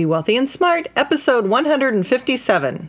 Be Wealthy and Smart, episode 157.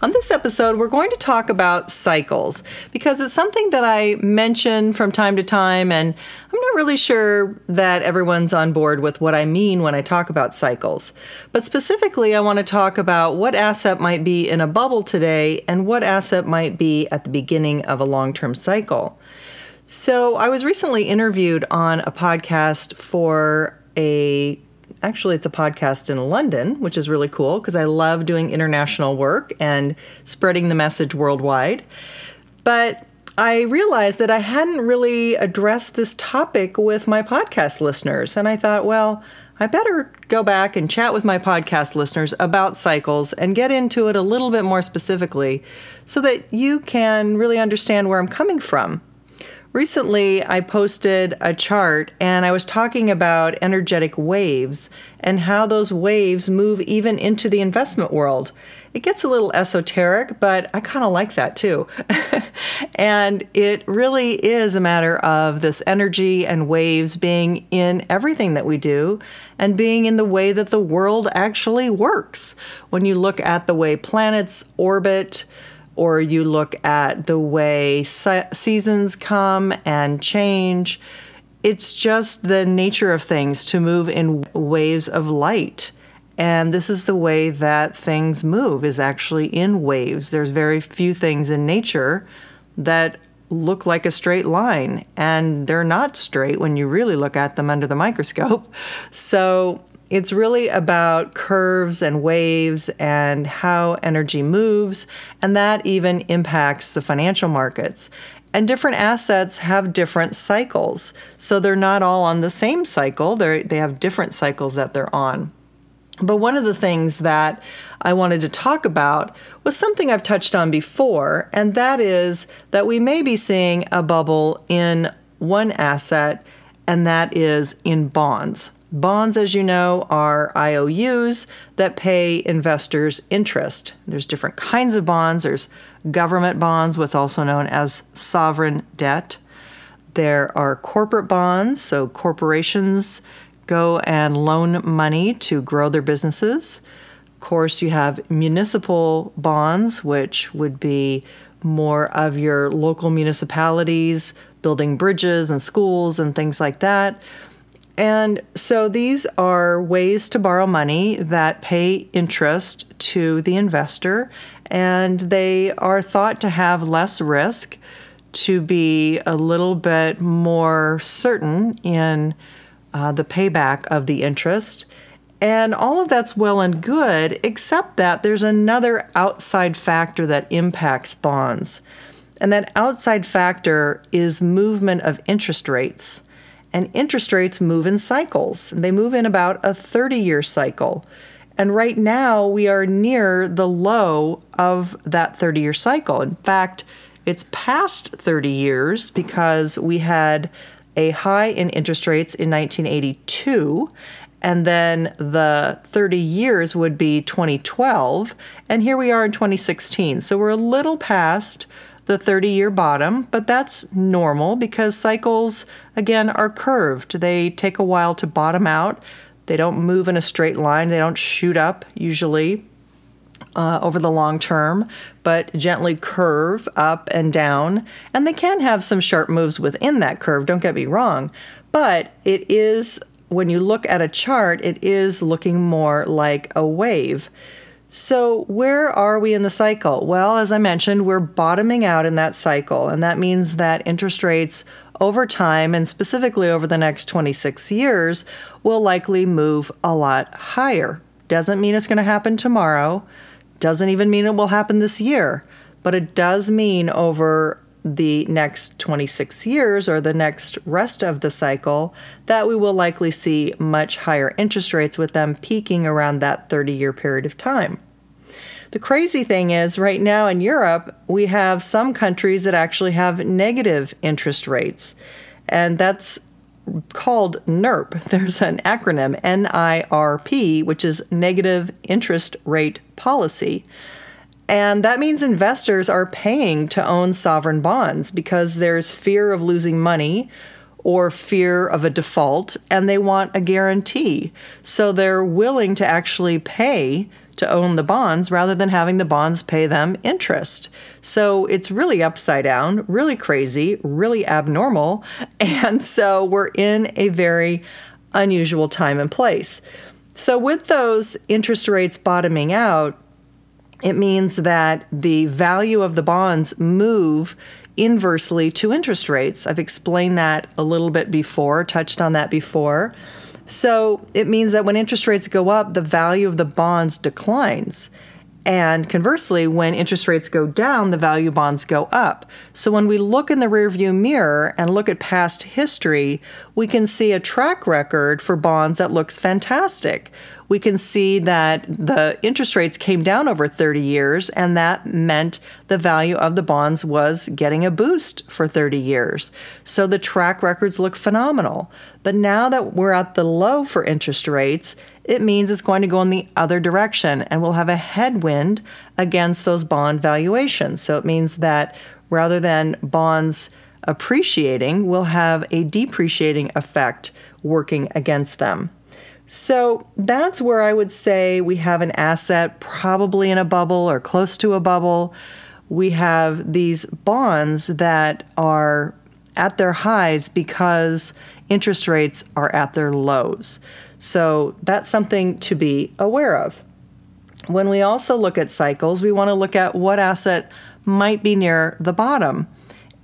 On this episode, we're going to talk about cycles because it's something that I mention from time to time, and I'm not really sure that everyone's on board with what I mean when I talk about cycles. But specifically, I want to talk about what asset might be in a bubble today and what asset might be at the beginning of a long term cycle. So, I was recently interviewed on a podcast for a actually it's a podcast in London, which is really cool because I love doing international work and spreading the message worldwide. But I realized that I hadn't really addressed this topic with my podcast listeners and I thought, well, I better go back and chat with my podcast listeners about cycles and get into it a little bit more specifically so that you can really understand where I'm coming from. Recently, I posted a chart and I was talking about energetic waves and how those waves move even into the investment world. It gets a little esoteric, but I kind of like that too. and it really is a matter of this energy and waves being in everything that we do and being in the way that the world actually works. When you look at the way planets orbit, or you look at the way se- seasons come and change. It's just the nature of things to move in waves of light. And this is the way that things move is actually in waves. There's very few things in nature that look like a straight line and they're not straight when you really look at them under the microscope. So it's really about curves and waves and how energy moves, and that even impacts the financial markets. And different assets have different cycles. So they're not all on the same cycle, they they have different cycles that they're on. But one of the things that I wanted to talk about was something I've touched on before, and that is that we may be seeing a bubble in one asset, and that is in bonds. Bonds, as you know, are IOUs that pay investors interest. There's different kinds of bonds. There's government bonds, what's also known as sovereign debt. There are corporate bonds, so corporations go and loan money to grow their businesses. Of course, you have municipal bonds, which would be more of your local municipalities building bridges and schools and things like that. And so these are ways to borrow money that pay interest to the investor, and they are thought to have less risk, to be a little bit more certain in uh, the payback of the interest. And all of that's well and good, except that there's another outside factor that impacts bonds. And that outside factor is movement of interest rates and interest rates move in cycles. They move in about a 30 year cycle. And right now, we are near the low of that 30 year cycle. In fact, it's past 30 years because we had a high in interest rates in 1982. And then the 30 years would be 2012. And here we are in 2016. So we're a little past the 30 year bottom, but that's normal because cycles, again, are curved. They take a while to bottom out. They don't move in a straight line, they don't shoot up usually. Uh, over the long term, but gently curve up and down. And they can have some sharp moves within that curve, don't get me wrong. But it is, when you look at a chart, it is looking more like a wave. So, where are we in the cycle? Well, as I mentioned, we're bottoming out in that cycle, and that means that interest rates over time, and specifically over the next 26 years, will likely move a lot higher. Doesn't mean it's going to happen tomorrow, Doesn't even mean it will happen this year, but it does mean over the next 26 years or the next rest of the cycle that we will likely see much higher interest rates with them peaking around that 30 year period of time. The crazy thing is, right now in Europe, we have some countries that actually have negative interest rates, and that's called NIRP. There's an acronym, NIRP, which is Negative Interest Rate Policy. And that means investors are paying to own sovereign bonds because there's fear of losing money or fear of a default, and they want a guarantee. So they're willing to actually pay to own the bonds rather than having the bonds pay them interest. So it's really upside down, really crazy, really abnormal. And so we're in a very unusual time and place. So, with those interest rates bottoming out, it means that the value of the bonds move inversely to interest rates. I've explained that a little bit before, touched on that before. So it means that when interest rates go up, the value of the bonds declines. And conversely, when interest rates go down, the value bonds go up. So when we look in the rearview mirror and look at past history, we can see a track record for bonds that looks fantastic. We can see that the interest rates came down over 30 years, and that meant the value of the bonds was getting a boost for 30 years. So the track records look phenomenal. But now that we're at the low for interest rates, it means it's going to go in the other direction and we'll have a headwind against those bond valuations. So it means that rather than bonds appreciating, we'll have a depreciating effect working against them. So that's where I would say we have an asset probably in a bubble or close to a bubble. We have these bonds that are at their highs because interest rates are at their lows. So that's something to be aware of. When we also look at cycles, we want to look at what asset might be near the bottom.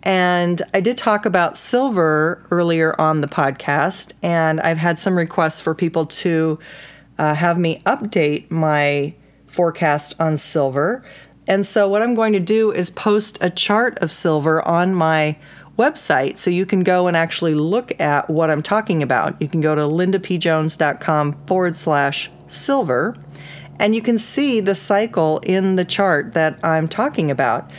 And I did talk about silver earlier on the podcast, and I've had some requests for people to uh, have me update my forecast on silver. And so, what I'm going to do is post a chart of silver on my website so you can go and actually look at what I'm talking about. You can go to lindapjones.com forward slash silver and you can see the cycle in the chart that I'm talking about.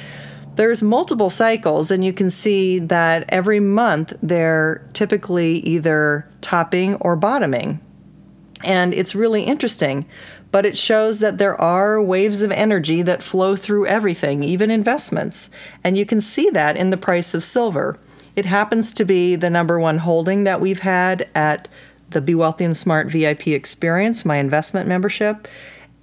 There's multiple cycles, and you can see that every month they're typically either topping or bottoming. And it's really interesting, but it shows that there are waves of energy that flow through everything, even investments. And you can see that in the price of silver. It happens to be the number one holding that we've had at the Be Wealthy and Smart VIP experience, my investment membership.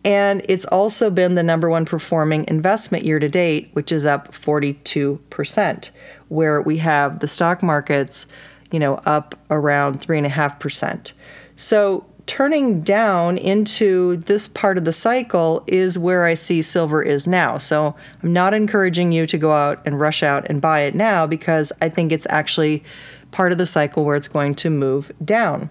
And it's also been the number one performing investment year to date, which is up 42%, where we have the stock markets, you know, up around 3.5%. So turning down into this part of the cycle is where I see silver is now. So I'm not encouraging you to go out and rush out and buy it now because I think it's actually part of the cycle where it's going to move down.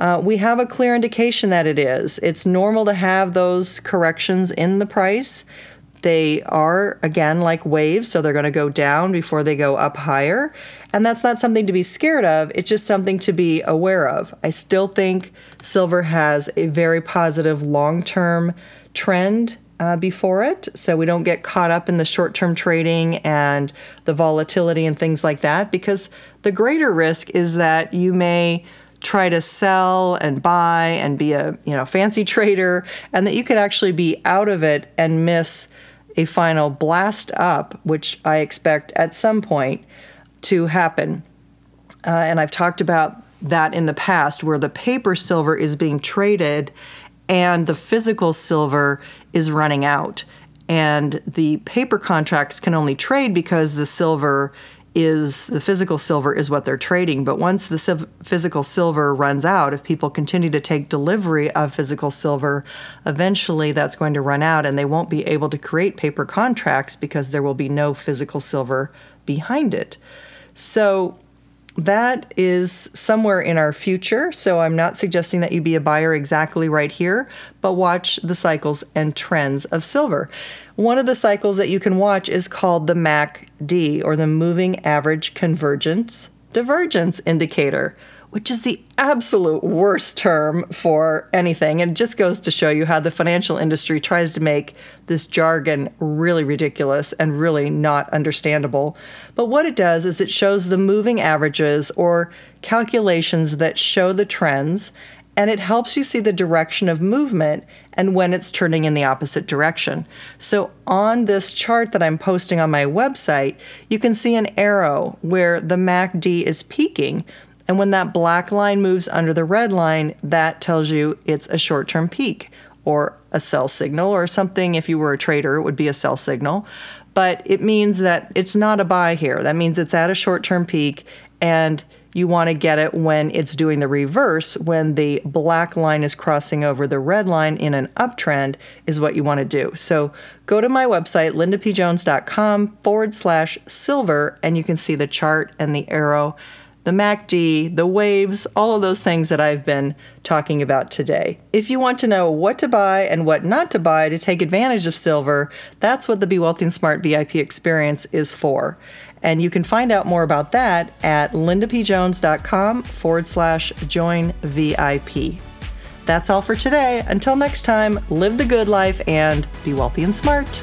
Uh, we have a clear indication that it is. It's normal to have those corrections in the price. They are, again, like waves, so they're going to go down before they go up higher. And that's not something to be scared of, it's just something to be aware of. I still think silver has a very positive long term trend uh, before it, so we don't get caught up in the short term trading and the volatility and things like that, because the greater risk is that you may try to sell and buy and be a you know fancy trader and that you could actually be out of it and miss a final blast up which i expect at some point to happen. Uh, and i've talked about that in the past where the paper silver is being traded and the physical silver is running out. And the paper contracts can only trade because the silver is the physical silver is what they're trading. But once the physical silver runs out, if people continue to take delivery of physical silver, eventually that's going to run out and they won't be able to create paper contracts because there will be no physical silver behind it. So that is somewhere in our future. So I'm not suggesting that you be a buyer exactly right here, but watch the cycles and trends of silver. One of the cycles that you can watch is called the MACD or the Moving Average Convergence Divergence Indicator which is the absolute worst term for anything. And it just goes to show you how the financial industry tries to make this jargon really ridiculous and really not understandable. But what it does is it shows the moving averages or calculations that show the trends. And it helps you see the direction of movement and when it's turning in the opposite direction. So, on this chart that I'm posting on my website, you can see an arrow where the MACD is peaking. And when that black line moves under the red line, that tells you it's a short term peak or a sell signal, or something. If you were a trader, it would be a sell signal. But it means that it's not a buy here. That means it's at a short term peak and you want to get it when it's doing the reverse, when the black line is crossing over the red line in an uptrend, is what you want to do. So go to my website, lindapjones.com forward slash silver, and you can see the chart and the arrow the MACD, the waves, all of those things that I've been talking about today. If you want to know what to buy and what not to buy to take advantage of silver, that's what the Be Wealthy and Smart VIP experience is for. And you can find out more about that at lindapjones.com forward slash join VIP. That's all for today. Until next time, live the good life and be wealthy and smart.